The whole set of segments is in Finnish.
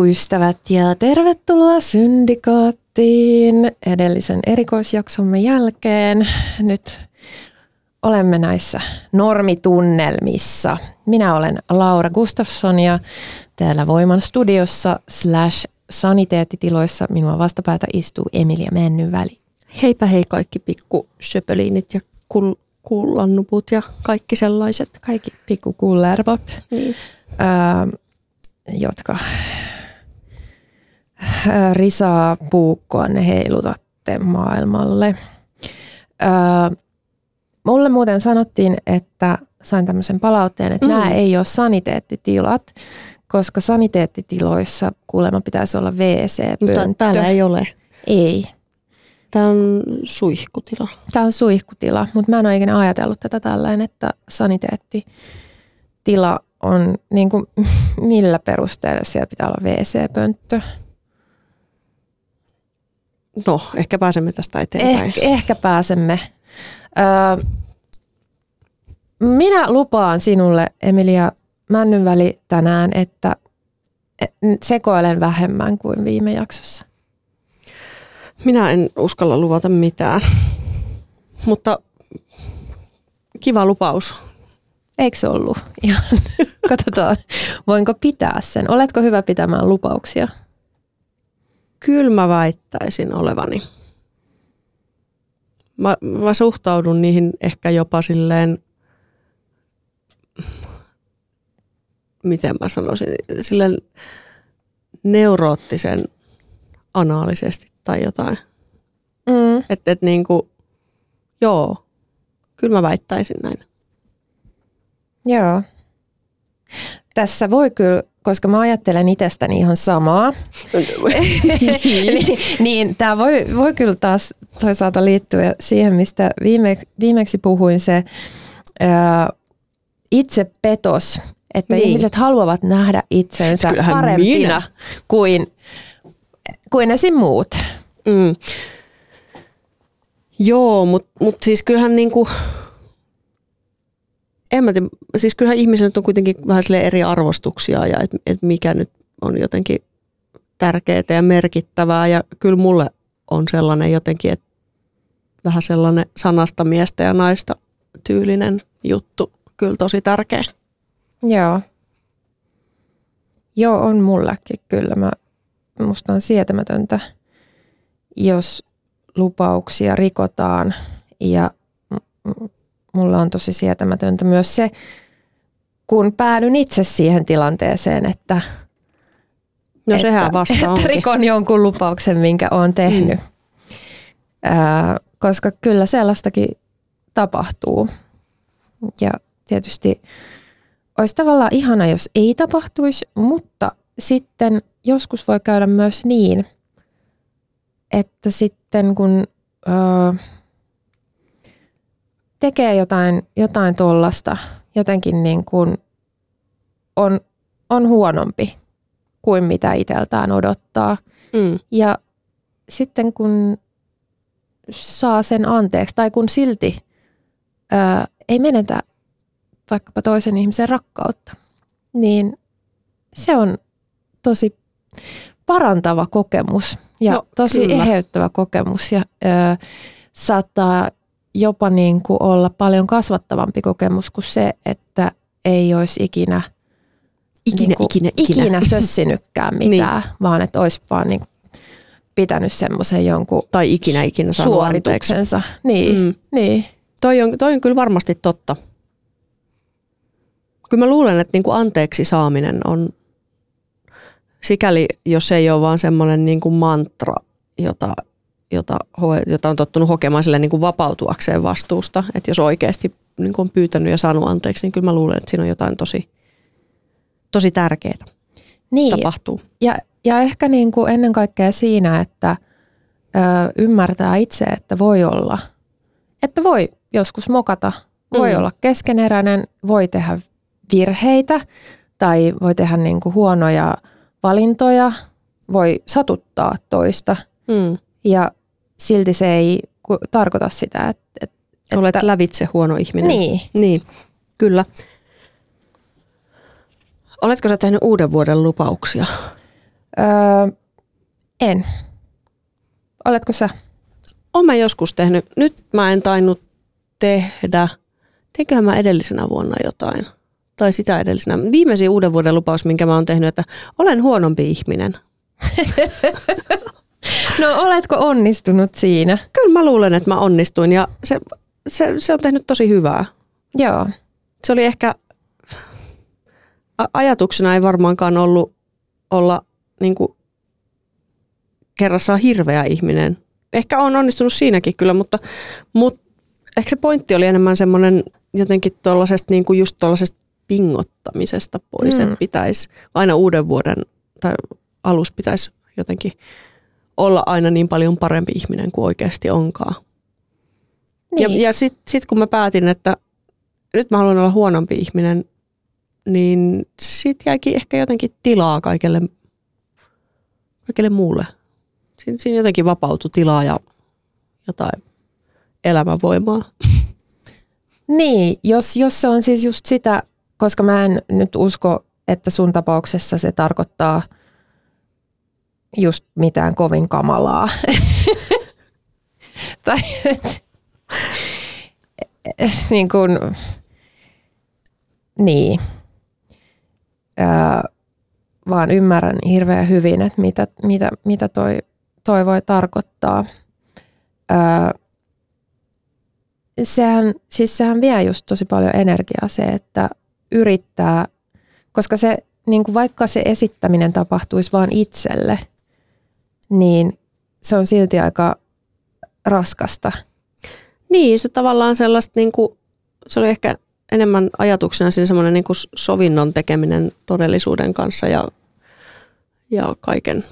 Hei pikkuystävät ja tervetuloa Syndikaattiin edellisen erikoisjaksomme jälkeen. Nyt olemme näissä normitunnelmissa. Minä olen Laura Gustafsson ja täällä Voiman studiossa slash saniteettitiloissa minua vastapäätä istuu Emilia Männyväli. Heipä hei kaikki pikku söpöliinit ja kul- kullannuput ja kaikki sellaiset. Kaikki pikku kullervot. Niin. Öö, jotka risaa puukkoa ne heilutatte maailmalle. Öö, mulle muuten sanottiin, että sain tämmöisen palautteen, että mm. nämä ei ole saniteettitilat, koska saniteettitiloissa kuulemma pitäisi olla WC-pönttö. Mutta täällä ei ole. Ei. Tämä on suihkutila. Tämä on suihkutila, mutta mä en ole ikinä ajatellut tätä tällainen, että saniteettitila on niin kuin, millä perusteella siellä pitää olla WC-pönttö? No, ehkä pääsemme tästä eteenpäin. Eh, ehkä pääsemme. Öö, minä lupaan sinulle, Emilia Männynväli, tänään, että sekoilen vähemmän kuin viime jaksossa. Minä en uskalla luvata mitään, mutta kiva lupaus. Eikö se ollut? Ihan, katsotaan, voinko pitää sen. Oletko hyvä pitämään lupauksia? Kyllä mä väittäisin olevani. Mä, mä suhtaudun niihin ehkä jopa silleen, miten mä sanoisin, silleen neuroottisen anaalisesti tai jotain. Mm. Että et niinku, joo, kyllä mä väittäisin näin. Joo. Tässä voi kyllä, koska mä ajattelen itsestäni ihan samaa, niin, niin tämä voi, voi kyllä taas toisaalta liittyä siihen, mistä viime, viimeksi puhuin, se ää, itse petos, että niin. ihmiset haluavat nähdä itsensä Kyllähän parempina minä. kuin, kuin esim. muut. Mm. Joo, mutta mut siis kyllähän niinku, en mä tiedä, siis kyllähän ihmisillä on kuitenkin vähän sille eri arvostuksia ja että et mikä nyt on jotenkin tärkeää ja merkittävää ja kyllä mulle on sellainen jotenkin, että vähän sellainen sanasta miestä ja naista tyylinen juttu kyllä tosi tärkeä. Joo. Joo, on mullekin kyllä. Mä, musta on sietämätöntä, jos lupauksia rikotaan ja mulla on tosi sietämätöntä myös se, kun päädyn itse siihen tilanteeseen, että, No että, sehän vasta että onkin. rikon jonkun lupauksen, minkä olen tehnyt. Mm. Ää, koska kyllä sellaistakin tapahtuu. Ja tietysti olisi tavallaan ihana, jos ei tapahtuisi, mutta sitten joskus voi käydä myös niin, että sitten kun öö, tekee jotain, jotain tuollaista, jotenkin niin kuin on, on huonompi kuin mitä itseltään odottaa. Mm. Ja sitten kun saa sen anteeksi tai kun silti ää, ei menetä vaikkapa toisen ihmisen rakkautta, niin se on tosi parantava kokemus ja No, tosi kyllä. eheyttävä kokemus ja ää, saattaa jopa niin kuin olla paljon kasvattavampi kokemus kuin se, että ei olisi ikinä, Ikinä, niin kuin, ikinä, ikinä. ikinä sössinytkään mitään, niin. vaan että olisi vaan niin kuin pitänyt semmoisen jonkun Tai ikinä, ikinä anteeksi. suorituksensa. Niin, mm. niin. Toi on, toi on kyllä varmasti totta. Kyllä mä luulen, että niin kuin anteeksi saaminen on sikäli, jos ei ole vaan semmoinen niin kuin mantra, jota, jota, jota on tottunut hokemaan sille niin kuin vapautuakseen vastuusta. Että jos oikeasti niin kuin on pyytänyt ja saanut anteeksi, niin kyllä mä luulen, että siinä on jotain tosi, tosi tärkeää Niin, tapahtuu. ja, ja ehkä niin kuin ennen kaikkea siinä, että ö, ymmärtää itse, että voi olla, että voi joskus mokata, voi Mm. olla keskeneräinen, voi tehdä virheitä tai voi tehdä niin kuin huonoja valintoja, voi satuttaa toista Mm. ja silti se ei tarkoita sitä, että, että Olet lävitse huono ihminen. niin. Niin, kyllä. Oletko sä tehnyt uuden vuoden lupauksia? Öö, en. Oletko sä? Olen mä joskus tehnyt. Nyt mä en tainnut tehdä. Teinköhän mä edellisenä vuonna jotain? Tai sitä edellisenä. Viimeisin uuden vuoden lupaus, minkä mä oon tehnyt, että olen huonompi ihminen. No oletko onnistunut siinä? Kyllä mä luulen, että mä onnistuin ja se, se, se on tehnyt tosi hyvää. Joo. Se oli ehkä, ajatuksena ei varmaankaan ollut olla niin kuin kerrassaan hirveä ihminen. Ehkä on onnistunut siinäkin kyllä, mutta, mutta ehkä se pointti oli enemmän semmoinen jotenkin tuollaisesta niin kuin just tuollaisesta pingottamisesta pois, mm. että pitäisi aina uuden vuoden tai alus pitäisi jotenkin olla aina niin paljon parempi ihminen kuin oikeasti onkaan. Niin. Ja, ja sitten sit kun mä päätin, että nyt mä haluan olla huonompi ihminen, niin siitä jäikin ehkä jotenkin tilaa kaikelle, kaikelle muulle. Siin, siinä jotenkin vapautui tilaa ja jotain elämänvoimaa. Niin, jos, jos se on siis just sitä, koska mä en nyt usko, että sun tapauksessa se tarkoittaa just mitään kovin kamalaa. tai niin kuin, niin. Öö, vaan ymmärrän hirveän hyvin, että mitä, mitä, mitä toi, toi voi tarkoittaa. Öö, sehän, siis sehän vie just tosi paljon energiaa se, että yrittää, koska se, niin kuin vaikka se esittäminen tapahtuisi vain itselle, niin se on silti aika raskasta. Niin, se tavallaan sellaista, niin kuin, se oli ehkä enemmän ajatuksena siinä semmoinen niin kuin sovinnon tekeminen todellisuuden kanssa ja, ja kaiken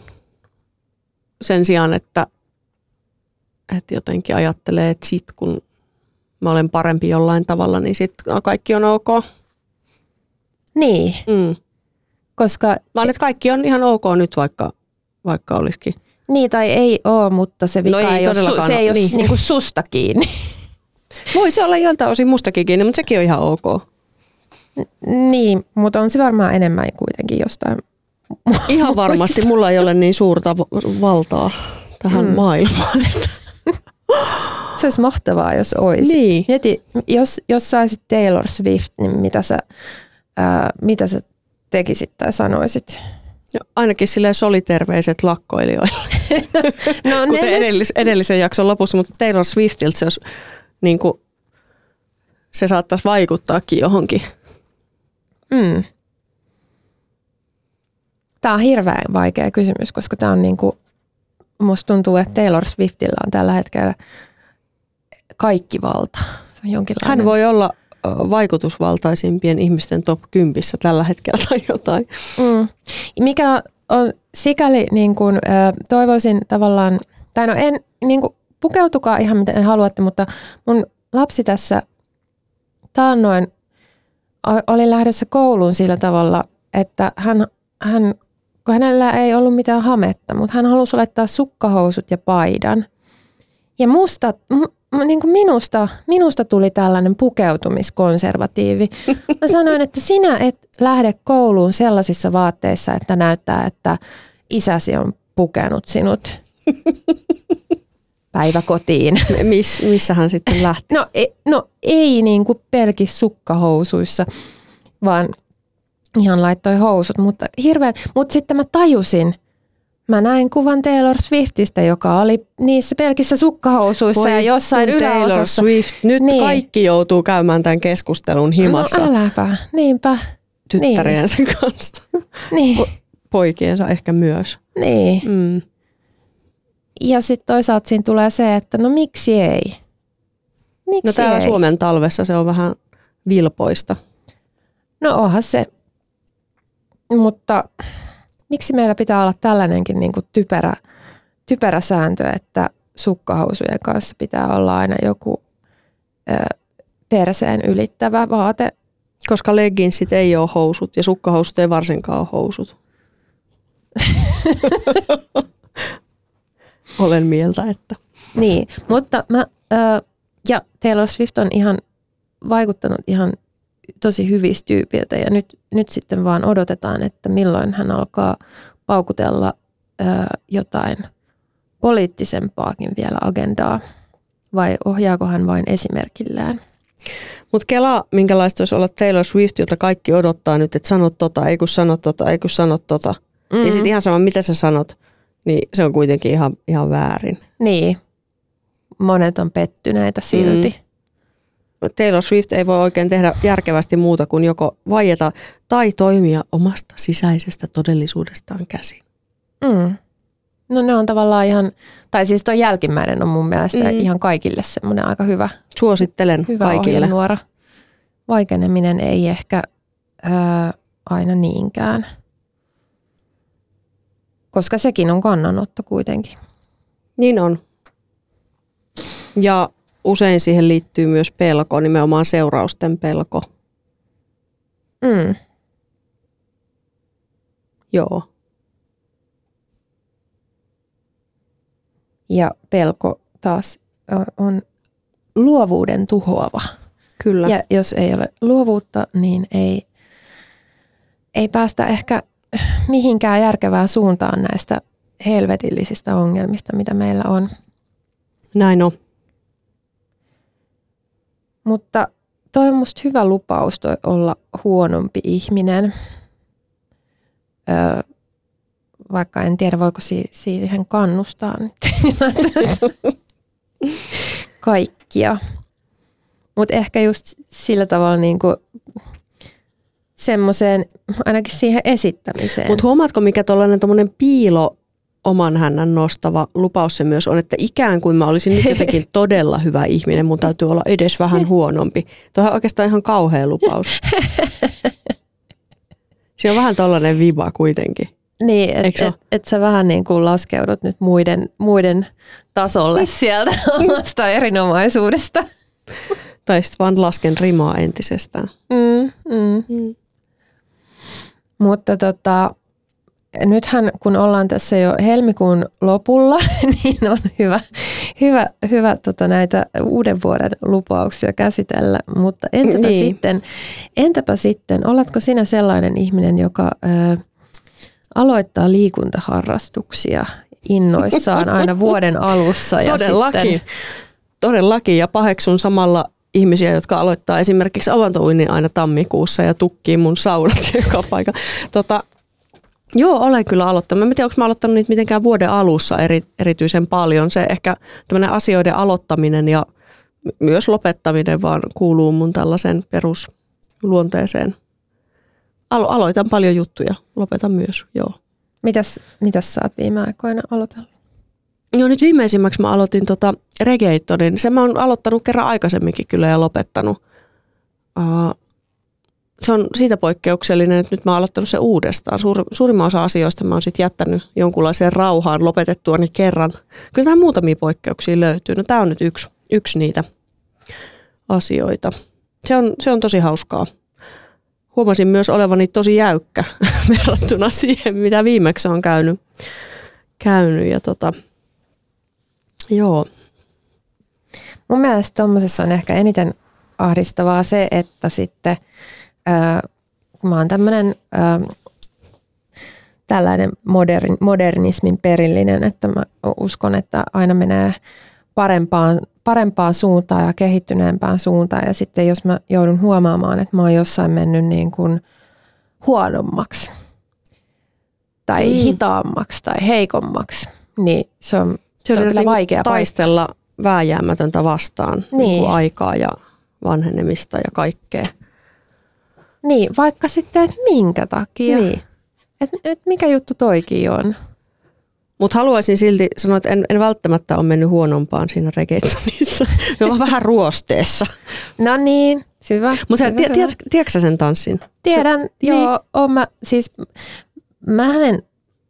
sen sijaan, että, että jotenkin ajattelee, että sit kun mä olen parempi jollain tavalla, niin sitten kaikki on ok. Niin, Mm. koska Vaan että kaikki on ihan ok nyt, vaikka, vaikka olisikin. Niin tai ei ole, mutta se vika No ei ei, ole, su- se ei ole, niin. niin. kuin susta kiinni. Voi se olla joltain osin mustakin kiinni, mutta sekin on ihan ok. niin, mutta on se varmaan enemmän kuitenkin jostain. Ihan varmasti mulla ei ole niin suurta valtaa tähän Mm. maailmaan. Se olisi mahtavaa, jos olisi. Niin. Mieti, jos, jos saisit Taylor Swift, niin mitä sä, ää, mitä sä tekisit tai sanoisit? Ja ainakin silleen soliterveiset lakkoilijoille, No kuten edellis, edellisen jakson lopussa, mutta Taylor Swiftiltä se, olisi, niin kuin, se saattaisi vaikuttaakin johonkin. Mm. Tämä on hirveän vaikea kysymys, koska tämä on niinku, musta tuntuu, että Taylor Swiftillä on tällä hetkellä kaikki valta. Se on jonkinlainen. Hän voi olla vaikutusvaltaisimpien ihmisten top 10 tällä hetkellä tai jotain. Mm. Mikä on, sikäli niin kuin, toivoisin tavallaan, tai no en, niin kuin, pukeutukaa ihan miten haluatte, mutta mun lapsi tässä taannoin oli lähdössä kouluun sillä tavalla, että hän, hän, kun hänellä ei ollut mitään hametta, mutta hän halusi laittaa sukkahousut ja paidan. Ja musta, niin kuin minusta, minusta tuli tällainen pukeutumiskonservatiivi. Mä sanoin, että sinä et lähde kouluun sellaisissa vaatteissa, että näyttää, että isäsi on pukenut sinut päiväkotiin. Miss, missä hän sitten lähti? No, e, no ei niin kuin pelkissä sukkahousuissa, vaan ihan laittoi housut, mutta hirveät. Mutta sitten mä tajusin, Mä näin kuvan Taylor Swiftistä, joka oli niissä pelkissä sukkahousuissa Voi ja jossain vittu, Taylor yläosassa. Swift. Nyt Niin. kaikki joutuu käymään tämän keskustelun himassa No äläpä, niinpä. tyttäriensä kanssa. Niin, Poikiensa ehkä myös. niin. Mm. Ja sitten toisaalta siinä tulee se, että no miksi ei? Miksi No täällä ei? Suomen talvessa se on vähän vilpoista. No onhan se. Mutta miksi meillä pitää olla tällainenkin niin kuin typerä, typerä sääntö, että sukkahousujen kanssa pitää olla aina joku ö, perseen ylittävä vaate? Koska leggingsit ei ole housut ja sukkahousut ei varsinkaan ole housut. Olen mieltä, että Niin, mutta mä, ö, ja Taylor Swift on ihan vaikuttanut ihan tosi hyvistä tyypiltä ja nyt, nyt sitten vaan odotetaan, että milloin hän alkaa paukutella ö, jotain poliittisempaakin vielä agendaa vai ohjaako hän vain esimerkillään? Mutta Kela, minkälaista olisi olla Taylor Swift, jota kaikki odottaa nyt, että sanot tota, ei kun sanot tota, ei kun sanot tota. Mm. Ja sitten ihan sama, mitä sä sanot, niin se on kuitenkin ihan, ihan väärin. Niin, monet on pettyneitä silti. Mm. Taylor Swift ei voi oikein tehdä järkevästi muuta kuin joko vaieta tai toimia omasta sisäisestä todellisuudestaan käsin. Mm. No ne on tavallaan ihan, tai siis tuo jälkimmäinen on mun mielestä Mm. ihan kaikille semmoinen aika hyvä Suosittelen hyvä kaikille. ohjenuora. Vaikeneminen ei ehkä ää, aina niinkään. Koska sekin on kannanotto kuitenkin. Niin on. Ja usein siihen liittyy myös pelko, nimenomaan seurausten pelko. Mm. Joo. Ja pelko taas on luovuuden tuhoava. Kyllä. Ja jos ei ole luovuutta, niin ei, ei päästä ehkä mihinkään järkevään suuntaan näistä helvetillisistä ongelmista, mitä meillä on. Näin on. Mutta toi on musta hyvä lupaus toi olla huonompi ihminen. Öö, vaikka en tiedä, voiko si- siihen kannustaa kaikkia. Mutta ehkä just sillä tavalla niinku semmoiseen, ainakin siihen esittämiseen. Mutta huomaatko, mikä tuollainen piilo oman hännän nostava lupaus se myös on, että ikään kuin mä olisin nyt jotenkin todella hyvä ihminen, mun täytyy olla edes vähän huonompi. Tuohan on oikeastaan ihan kauhea lupaus. Siinä on vähän tollainen viba kuitenkin. Niin, että se et, et sä vähän niin kuin laskeudut nyt muiden, muiden tasolle sieltä omasta erinomaisuudesta. Tai sitten vaan lasken rimaa entisestään. Mm, mm. Mm. Mutta tota, nythän kun ollaan tässä jo helmikuun lopulla, niin on hyvä, hyvä, hyvä tota näitä uuden vuoden lupauksia käsitellä. Mutta entäpä, Niin. sitten, entäpä sitten, oletko sinä sellainen ihminen, joka ö, aloittaa liikuntaharrastuksia innoissaan aina vuoden alussa? Ja Todellakin. Sitten, Todellakin. Ja paheksun samalla ihmisiä, jotka aloittaa esimerkiksi avantouinnin aina tammikuussa ja tukkii mun saunat joka paikka. Tota, joo, olen kyllä aloittanut. Mä en tiedä, onko mä aloittanut niitä mitenkään vuoden alussa eri, erityisen paljon. Se ehkä tämmöinen asioiden aloittaminen ja myös lopettaminen vaan kuuluu mun tällaisen perusluonteeseen. Alo- aloitan paljon juttuja, lopetan myös, joo. mitäs, mitäs sä oot viime aikoina aloitellut? Joo, nyt viimeisimmäksi mä aloitin tota reggaetonin. Sen mä oon aloittanut kerran aikaisemminkin kyllä ja lopettanut. Uh, se on siitä poikkeuksellinen, että nyt mä oon aloittanut se uudestaan. Suur, suurimman osa asioista mä oon sitten jättänyt jonkunlaiseen rauhaan lopetettuani kerran. Kyllä tähän muutamia poikkeuksia löytyy. No tää on nyt yksi, yksi niitä asioita. Se on, se on tosi hauskaa. Huomasin myös olevani tosi jäykkä verrattuna siihen, mitä viimeksi on käynyt. käynyt ja tota, Joo. Mun mielestä tuommoisessa on ehkä eniten ahdistavaa se, että sitten kun mä oon tämmöinen tällainen modern, modernismin perillinen, että mä uskon, että aina menee parempaan, parempaan suuntaan ja kehittyneempään suuntaan. Ja sitten jos mä joudun huomaamaan, että mä oon jossain mennyt niin kuin huonommaksi, tai Mm. mm. hitaammaksi tai heikommaksi, niin se on, se on kyllä niinku vaikea paikka. taistella vääjäämätöntä vastaan niin. Niin. kuin aikaa ja vanhenemista ja kaikkea. Niin, vaikka sitten, että minkä takia. Niin. Et, et mikä juttu toikin on. Mutta haluaisin silti sanoa, että en, en välttämättä ole mennyt huonompaan siinä reggaetonissa. Me ollaan vähän ruosteessa. No niin, hyvä. Mutta hyvä. tiedät, tiedätkö sen tanssin? Tiedän, niin. joo, oon mä, siis mä en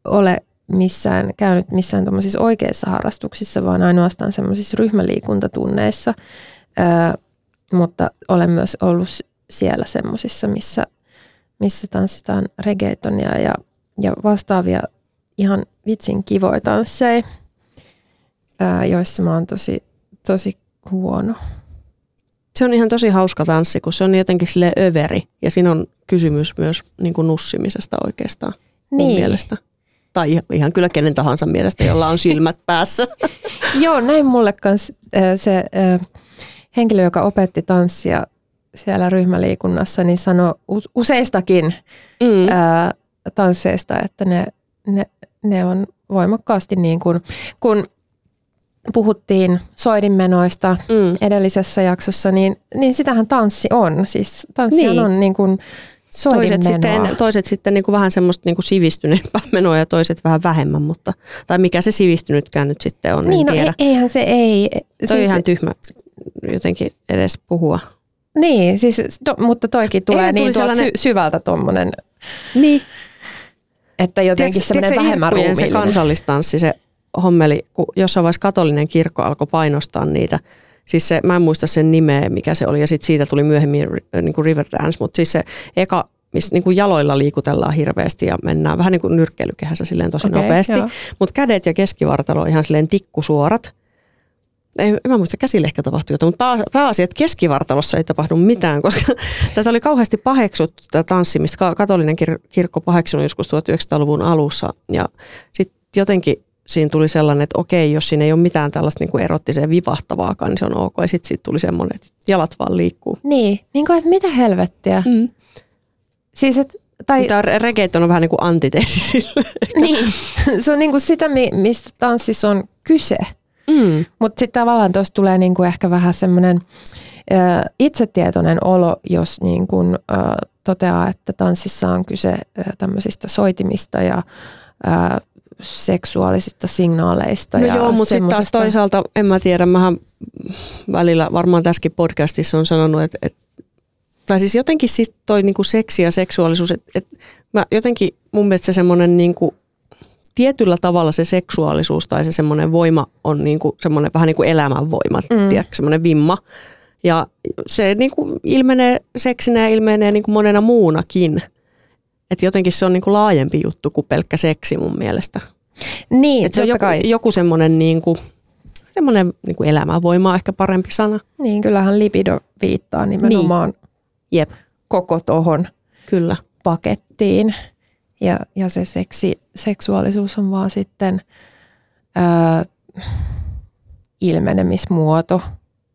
ole missään käynyt missään tuommoisissa oikeissa harrastuksissa, vaan ainoastaan semmoisissa ryhmäliikuntatunneissa, öö, mutta olen myös ollut siellä semmoisissa, missä, missä tanssitaan reggaetonia ja, ja vastaavia ihan vitsin kivoja tansseja, öö, joissa mä oon tosi, tosi huono. Se on ihan tosi hauska tanssi, kun se on jotenkin sille överi. Ja siinä on kysymys myös niin kuin nussimisesta oikeastaan mun mielestä. Tai ihan- kyllä kenen tahansa mielestä, jolla on silmät päässä. Joo, näin mulle kans äh, se henkilö, joka opetti tanssia siellä ryhmäliikunnassa, niin sanoi us- useistakin Mm. ää, tansseista, että ne, ne, ne on voimakkaasti niin kuin, kun puhuttiin soidinmenoista Mm. edellisessä jaksossa, niin, niin sitähän tanssi on. Siis tanssihan Niin. on niin kuin Toiset sitten, toiset sitten niin kuin vähän semmoista niin kuin sivistyneempää menoa ja toiset vähän vähemmän, mutta, tai mikä se sivistynytkään nyt sitten on, Niin, en no tiedä. e- eihän se ei. Toi siis- ihan tyhmä jotenkin edes puhua. Niin, siis, to, mutta toikin tulee niin tuolta sellainen- sy- syvältä tuommoinen, Niin. että jotenkin semmoinen vähemmän Irkkujen se ruumiillinen. kansallistanssi, se hommeli, kun jossain vaiheessa katolinen kirkko alkoi painostaa niitä. Siis se, mä en muista sen nimeä, mikä se oli, ja sitten siitä tuli myöhemmin niin kuin Riverdance, mutta siis se eka, missä niin kuin jaloilla liikutellaan hirveästi ja mennään vähän niin kuin nyrkkeilykehässä silleen tosi Okei, nopeasti. Mutta kädet ja keskivartalo on ihan silleen tikkusuorat. Ei, en mä muista, käsille ehkä tapahtui jotain, mutta pää- pääasia, että keskivartalossa ei tapahdu mitään, koska tätä oli kauheasti paheksuttu, tätä tanssimista. Ka- Katolinen kir- kirkko paheksunut joskus 1900-luvun alussa. Ja sitten jotenkin siinä tuli sellainen, että okei, jos siinä ei ole mitään tällaista niin kuin erottiseen vivahtavaakaan, niin se on ok. Ja sitten siitä tuli semmoinen, että jalat vaan liikkuu. Niin, niin kuin, että mitä helvettiä. Mm. Siis, et, tai, Tämä reggaeton on vähän niin kuin antiteesi sille. niin, se on niin kuin sitä, mi- mistä tanssissa on kyse. Mm. Mutta sitten tavallaan tuossa tulee niinku ehkä vähän semmoinen itsetietoinen olo, jos niinku, ö, toteaa, että tanssissa on kyse tämmöisistä soitimista ja ö, seksuaalisista signaaleista. No ja joo, mutta sitten taas toisaalta, en mä tiedä, mähän välillä varmaan tässäkin podcastissa on sanonut, että, että tai siis jotenkin siis toi niinku seksi ja seksuaalisuus, että, että mä jotenkin mun mielestä se semmoinen niinku, tietyllä tavalla se seksuaalisuus tai se semmoinen voima on niinku semmoinen vähän niin kuin elämänvoima, Mm. mm. tiedätkö, semmoinen vimma. Ja se niinku ilmenee seksinä ja ilmenee niinku monena muunakin. Että jotenkin se on niinku laajempi juttu kuin pelkkä seksi mun mielestä. Niin, Et se on joku, kai. joku semmoinen niinku, semmoinen niinku elämänvoima on ehkä parempi sana. Niin, kyllähän libido viittaa nimenomaan niin. Jep, koko tohon kyllä. pakettiin. Ja, ja se seksi, seksuaalisuus on vaan sitten ö, ilmenemismuoto.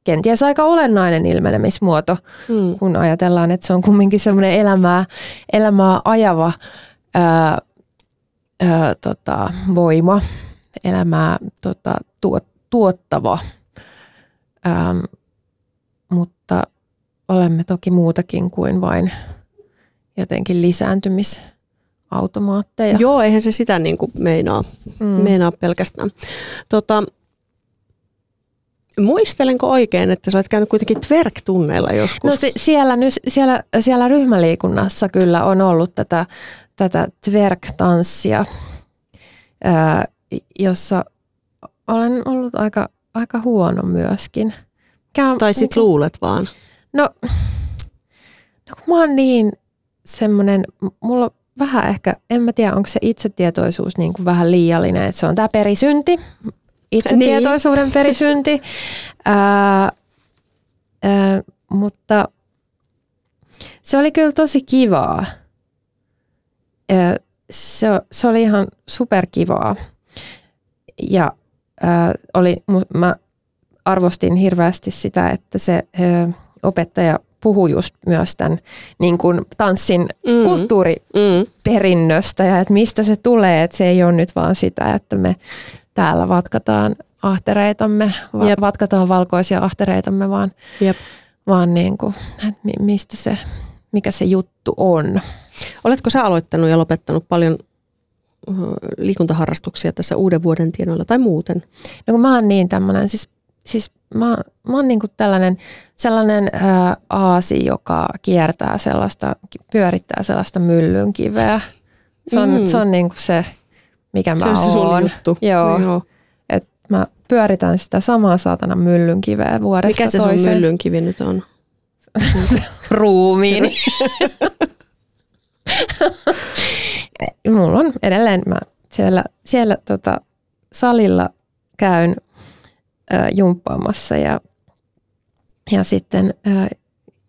Kenties aika olennainen ilmenemismuoto, Mm. kun ajatellaan, että se on kumminkin semmoinen elämää, elämää ajava ää, ää, tota, voima, elämää tota, tuot, tuottava. Ähm, mutta olemme toki muutakin kuin vain jotenkin lisääntymisautomaatteja. Joo, eihän se sitä niinku meinaa, Mm. meinaa pelkästään. Tota, muistelenko oikein, että sä olet käynyt kuitenkin twerk-tunneilla joskus? No se, siellä, nyt, siellä, siellä ryhmäliikunnassa kyllä on ollut tätä, tätä twerk-tanssia, ää, jossa olen ollut aika, aika huono myöskin. On, tai sit luulet vaan. No, no kun mä oon niin semmoinen, mulla on vähän ehkä, en mä tiedä onko se itsetietoisuus niin kuin vähän liiallinen, että se on tämä perisynti, itsetietoisuuden niin. perisynti. Ää, ää, mutta se oli kyllä tosi kivaa. Ää, se, se oli ihan superkivaa. Ja ää, oli, mä arvostin hirveästi sitä, että se ää, opettaja puhui just myös tämän niin kuin tanssin Mm. kulttuuriperinnöstä ja että mistä se tulee, että se ei ole nyt vaan sitä, että me täällä vatkataan ahtereitamme, va- Jep. vatkataan valkoisia ahtereitamme, vaan, Jep. vaan niin kuin, että mi- mistä se, mikä se juttu on. Oletko sä aloittanut ja lopettanut paljon liikuntaharrastuksia tässä uuden vuoden tienoilla tai muuten? No kun mä oon niin tämmöinen, siis, siis mä, mä oon niin kuin tällainen sellainen ää, aasi, joka kiertää sellaista, pyörittää sellaista myllynkiveä. Se on, Mm. se, on niin kuin se, mikä se mä on se sun oon. juttu. Joo. Joo. Et mä pyöritän sitä samaa saatana myllynkiveä vuodesta Mikä se sun toiseen. myllynkivi nyt on? Ruumiin. Mulla on edelleen, mä siellä, siellä tota, salilla käyn jumppaamassa ja, ja sitten ö,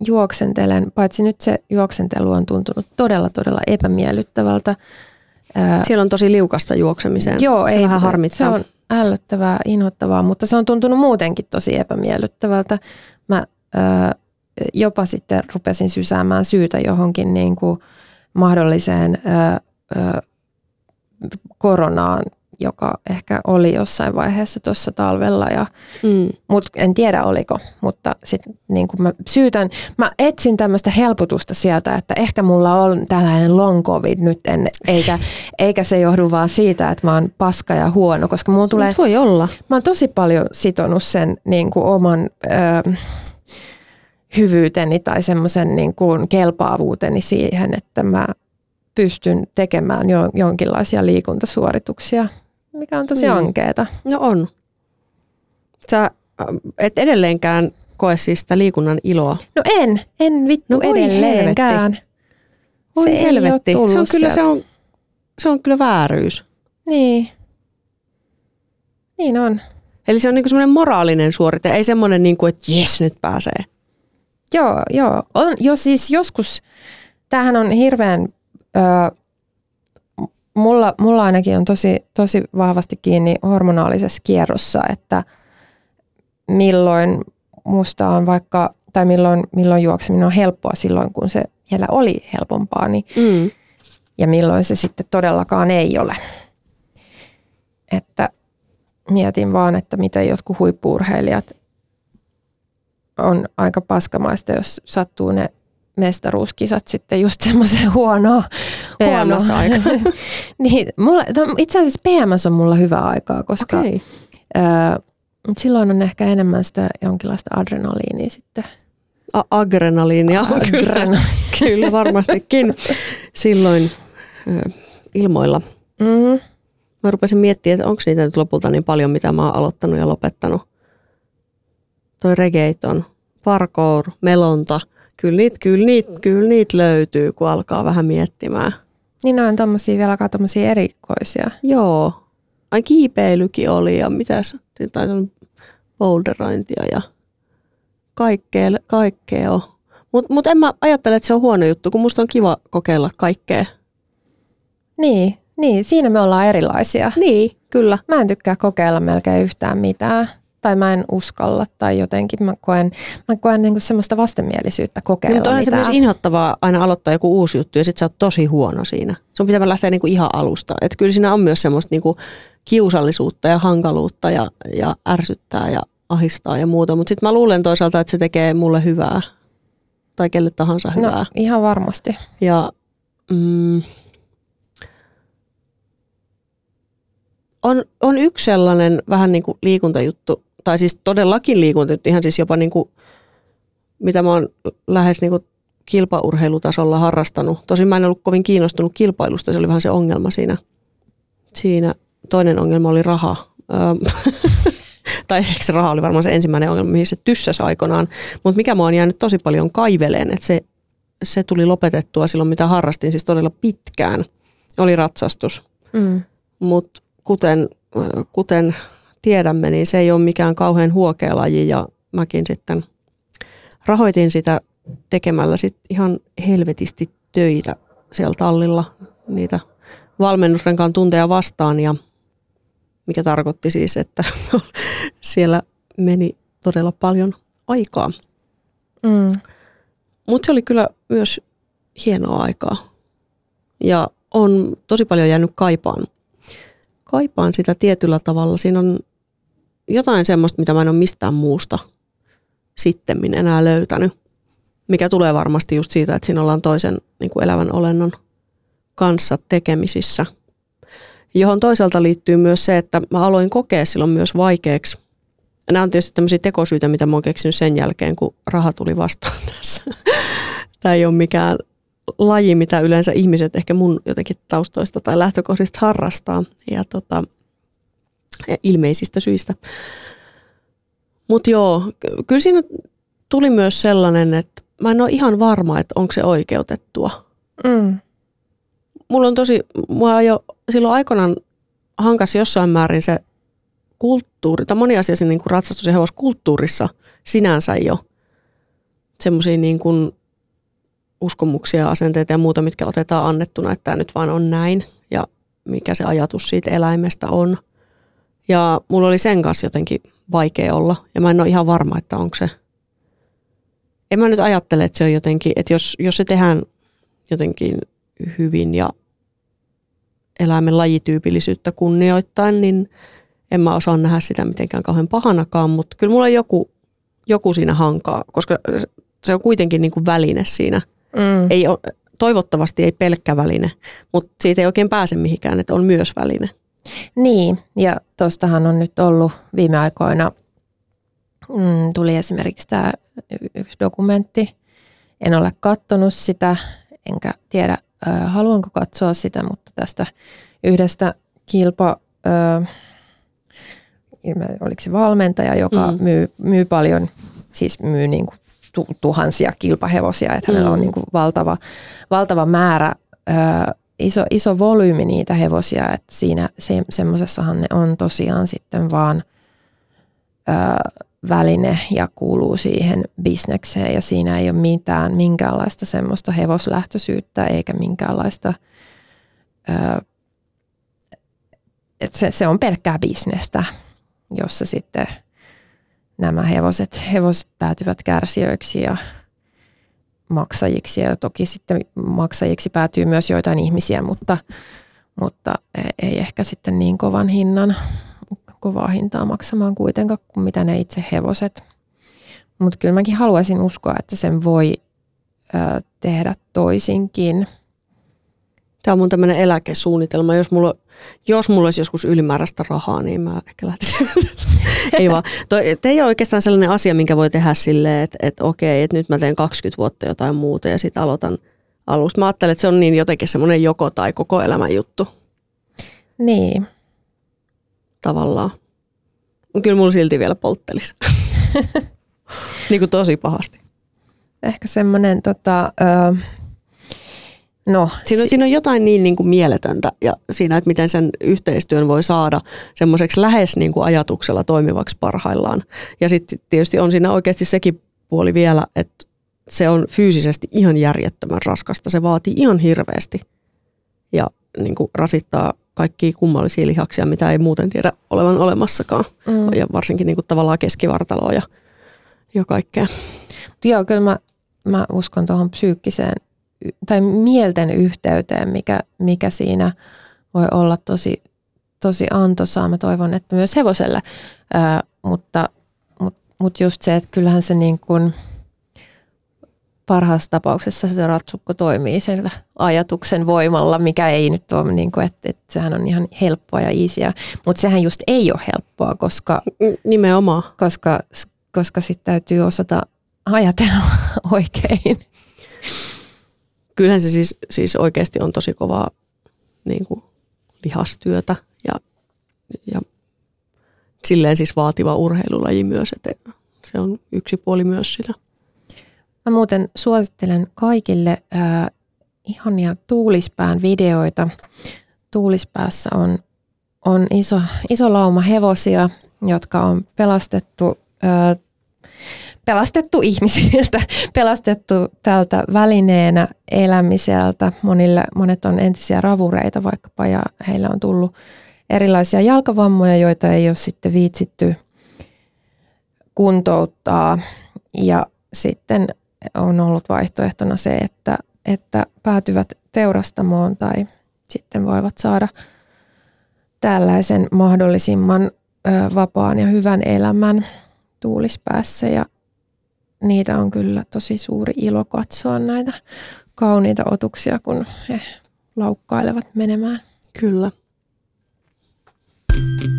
juoksentelen, paitsi nyt se juoksentelu on tuntunut todella, todella epämiellyttävältä. Siellä on tosi liukasta juoksemiseen. Joo, se ei, vähän harmittaa. Se on ällöttävää, inhottavaa, mutta se on tuntunut muutenkin tosi epämiellyttävältä. Mä ö, jopa sitten rupesin sysäämään syytä johonkin niin kuin mahdolliseen ö, ö, koronaan, joka ehkä oli jossain vaiheessa tuossa talvella. Ja, Mm. mut en tiedä oliko, mutta sitten niin mä syytän, mä etsin tämmöistä helpotusta sieltä, että ehkä mulla on tällainen long covid nyt, en, eikä, eikä se johdu vaan siitä, että mä oon paska ja huono, koska mulla tulee, Mut voi olla. mä oon tosi paljon sitonut sen niin kuin oman ö, hyvyyteni tai semmoisen niin kuin kelpaavuuteni siihen, että mä pystyn tekemään jo, jonkinlaisia liikuntasuorituksia, mikä on tosi Mm. ankeeta. No on. Sä et edelleenkään koe siis sitä liikunnan iloa. No en, en vittu No voi edelleenkään. Oi Se ei helvetti. oo Se on kyllä, se on, se on kyllä vääryys. Niin. Niin on. Eli se on niinku semmoinen moraalinen suorite, ei semmoinen, niinku, että jes, nyt pääsee. Joo, joo. On, jo siis joskus, tämähän on hirveän, ö, mulla, mulla ainakin on tosi, tosi vahvasti kiinni hormonaalisessa kierrossa, että milloin musta on vaikka, tai milloin, milloin juokseminen on helppoa silloin, kun se vielä oli helpompaa, niin Mm. ja milloin se sitten todellakaan ei ole. Että mietin vaan, että miten jotkut huippuurheilijat on aika paskamaista, jos sattuu ne mestaruuskisat sitten just semmoiseen huonoa. PMS-aika. niin, mulla, itse asiassa PMS on mulla hyvä aikaa, koska okay. silloin on ehkä enemmän sitä jonkinlaista adrenaliinia sitten. A- adrenaliinia on kyllä, kyllä varmastikin silloin ö, ilmoilla. Mm. Mä rupesin miettimään, että onko niitä nyt lopulta niin paljon, mitä mä oon aloittanut ja lopettanut. Toi reggaeton, parkour, melonta. Kyllä niitä, kyllä, niitä, kyllä niitä löytyy, kun alkaa vähän miettimään. Niin on tommosia vielä tommosia erikoisia. Joo. Ai kiipeilykin oli ja mitäs, tai boulderointia ja kaikkea, kaikkea on. Mutta mut en mä ajattele, että se on huono juttu, kun musta on kiva kokeilla kaikkea. Niin, niin, siinä me ollaan erilaisia. Niin, kyllä. Mä en tykkää kokeilla melkein yhtään mitään. Tai mä en uskalla tai jotenkin mä koen, mä koen niinku semmoista vastenmielisyyttä kokeilla Mutta on se myös inhottavaa aina aloittaa joku uusi juttu ja sit sä oot tosi huono siinä. Sun pitää lähteä niinku ihan alusta. Et kyllä siinä on myös semmoista niinku kiusallisuutta ja hankaluutta ja, ja ärsyttää ja ahistaa ja muuta. Mutta sitten mä luulen toisaalta, että se tekee mulle hyvää tai kelle tahansa hyvää. no, ihan varmasti. Ja mm, on, on yksi sellainen vähän niin kuin liikuntajuttu, tai siis todellakin liikuntajuttu, ihan siis jopa niin kuin, mitä mä oon lähes niin kuin kilpaurheilutasolla harrastanut. Tosin mä en ollut kovin kiinnostunut kilpailusta, se oli vähän se ongelma siinä. siinä. Toinen ongelma oli raha. Tai ehkä se raha oli varmaan se ensimmäinen ongelma, mihin se tyssäsi aikanaan. Mutta mikä mä oon jäänyt tosi paljon kaiveleen, että se, se tuli lopetettua silloin, mitä harrastin siis todella pitkään, oli ratsastus. Mm. Mutta kuten, kuten tiedämme, niin se ei ole mikään kauhean huokea laji ja mäkin sitten rahoitin sitä tekemällä sit ihan helvetisti töitä siellä tallilla, niitä valmennusrenkaan tunteja vastaan ja mikä tarkoitti siis, että siellä meni todella paljon aikaa. Mm. mutta se oli kyllä myös hienoa aikaa. Ja on tosi paljon jäänyt kaipaan. Kaipaan sitä tietyllä tavalla. Siinä on jotain semmoista, mitä mä en ole mistään muusta sitten enää löytänyt. Mikä tulee varmasti just siitä, että siinä ollaan toisen niin kuin elävän olennon kanssa tekemisissä. Johon toisaalta liittyy myös se, että mä aloin kokea silloin myös vaikeaksi. Nämä on tietysti tämmöisiä tekosyitä, mitä mä oon keksinyt sen jälkeen, kun raha tuli vastaan tässä. Tämä ei ole mikään laji, mitä yleensä ihmiset ehkä mun jotenkin taustoista tai lähtökohdista harrastaa. Ja tota, ilmeisistä syistä. Mutta joo, kyllä siinä tuli myös sellainen, että mä en ole ihan varma, että onko se oikeutettua. Mm. Mulla on tosi, mua jo silloin aikoinaan hankas jossain määrin se kulttuuri, tai moni asia siinä niin kuin ratsastus- ja hevoskulttuurissa sinänsä jo semmoisia niin kuin uskomuksia, asenteita ja muuta, mitkä otetaan annettuna, että tämä nyt vaan on näin ja mikä se ajatus siitä eläimestä on. Ja mulla oli sen kanssa jotenkin vaikea olla ja mä en ole ihan varma, että onko se. En mä nyt ajattele, että se on jotenkin, että jos, jos se tehdään jotenkin hyvin ja eläimen lajityypillisyyttä kunnioittain, niin en mä osaa nähdä sitä mitenkään kauhean pahanakaan, mutta kyllä mulla joku, joku siinä hankaa, koska se on kuitenkin niin kuin väline siinä – Mm. Ei ole, toivottavasti ei pelkkä väline, mutta siitä ei oikein pääse mihinkään, että on myös väline. Niin, ja tuostahan on nyt ollut viime aikoina, mm, tuli esimerkiksi tämä yksi dokumentti. En ole katsonut sitä, enkä tiedä äh, haluanko katsoa sitä, mutta tästä yhdestä kilpa, äh, oliko se valmentaja, joka mm. myy, myy paljon, siis myy niin kuin tuhansia kilpahevosia, että hänellä on mm. niin kuin valtava, valtava määrä, ö, iso, iso volyymi niitä hevosia, että siinä se, semmoisessahan ne on tosiaan sitten vaan ö, väline ja kuuluu siihen bisnekseen ja siinä ei ole mitään, minkäänlaista semmoista hevoslähtöisyyttä eikä minkäänlaista, ö, että se, se on pelkkää bisnestä, jossa sitten – nämä hevoset, hevoset päätyvät kärsijöiksi ja maksajiksi. Ja toki sitten maksajiksi päätyy myös joitain ihmisiä, mutta, mutta ei ehkä sitten niin kovan hinnan, kovaa hintaa maksamaan kuitenkaan kuin mitä ne itse hevoset. Mutta kyllä mäkin haluaisin uskoa, että sen voi ö, tehdä toisinkin – Tämä on mun tämmöinen eläkesuunnitelma. Jos mulla, jos mulla olisi joskus ylimääräistä rahaa, niin mä ehkä lähtisin. ei vaan. Toi, ei ole oikeastaan sellainen asia, minkä voi tehdä silleen, että, että okei, että nyt mä teen 20 vuotta jotain muuta ja sitten aloitan alusta. Mä ajattelen, että se on niin jotenkin semmoinen joko tai koko elämän juttu. Niin. Tavallaan. Kyllä mulla silti vielä polttelisi. niin kuin tosi pahasti. Ehkä semmoinen tota, ö, No, siinä, on, si- siinä on jotain niin, niin kuin mieletöntä ja siinä, että miten sen yhteistyön voi saada semmoiseksi lähes niin kuin ajatuksella toimivaksi parhaillaan. Ja sitten tietysti on siinä oikeasti sekin puoli vielä, että se on fyysisesti ihan järjettömän raskasta. Se vaatii ihan hirveästi ja niin kuin rasittaa kaikkia kummallisia lihaksia, mitä ei muuten tiedä olevan olemassakaan. Mm. Ja varsinkin niin kuin tavallaan keskivartaloa ja, ja kaikkea. Joo, kyllä mä, mä uskon tuohon psyykkiseen tai mielten yhteyteen, mikä, mikä siinä voi olla tosi, tosi antoisaa. Mä toivon, että myös hevoselle, ää, mutta, mutta, mutta just se, että kyllähän se niin kuin parhaassa tapauksessa se ratsukko toimii sen ajatuksen voimalla, mikä ei nyt ole, niin kuin, että, että sehän on ihan helppoa ja easyä, mutta sehän just ei ole helppoa, koska... Nimenomaan. Koska, koska sitten täytyy osata ajatella oikein kyllähän se siis, siis oikeasti on tosi kovaa niin kuin lihastyötä ja, ja silleen siis vaativa urheilulaji myös, että se on yksi puoli myös sitä. Mä muuten suosittelen kaikille äh, ihania Tuulispään videoita. Tuulispäässä on, on iso, iso lauma hevosia, jotka on pelastettu äh, pelastettu ihmisiltä, pelastettu tältä välineenä elämiseltä. Monille, monet on entisiä ravureita vaikkapa ja heillä on tullut erilaisia jalkavammoja, joita ei ole sitten viitsitty kuntouttaa. Ja sitten on ollut vaihtoehtona se, että, että päätyvät teurastamoon tai sitten voivat saada tällaisen mahdollisimman vapaan ja hyvän elämän tuulispäässä ja niitä on kyllä tosi suuri ilo katsoa näitä kauniita otuksia, kun he laukkailevat menemään. Kyllä. thank you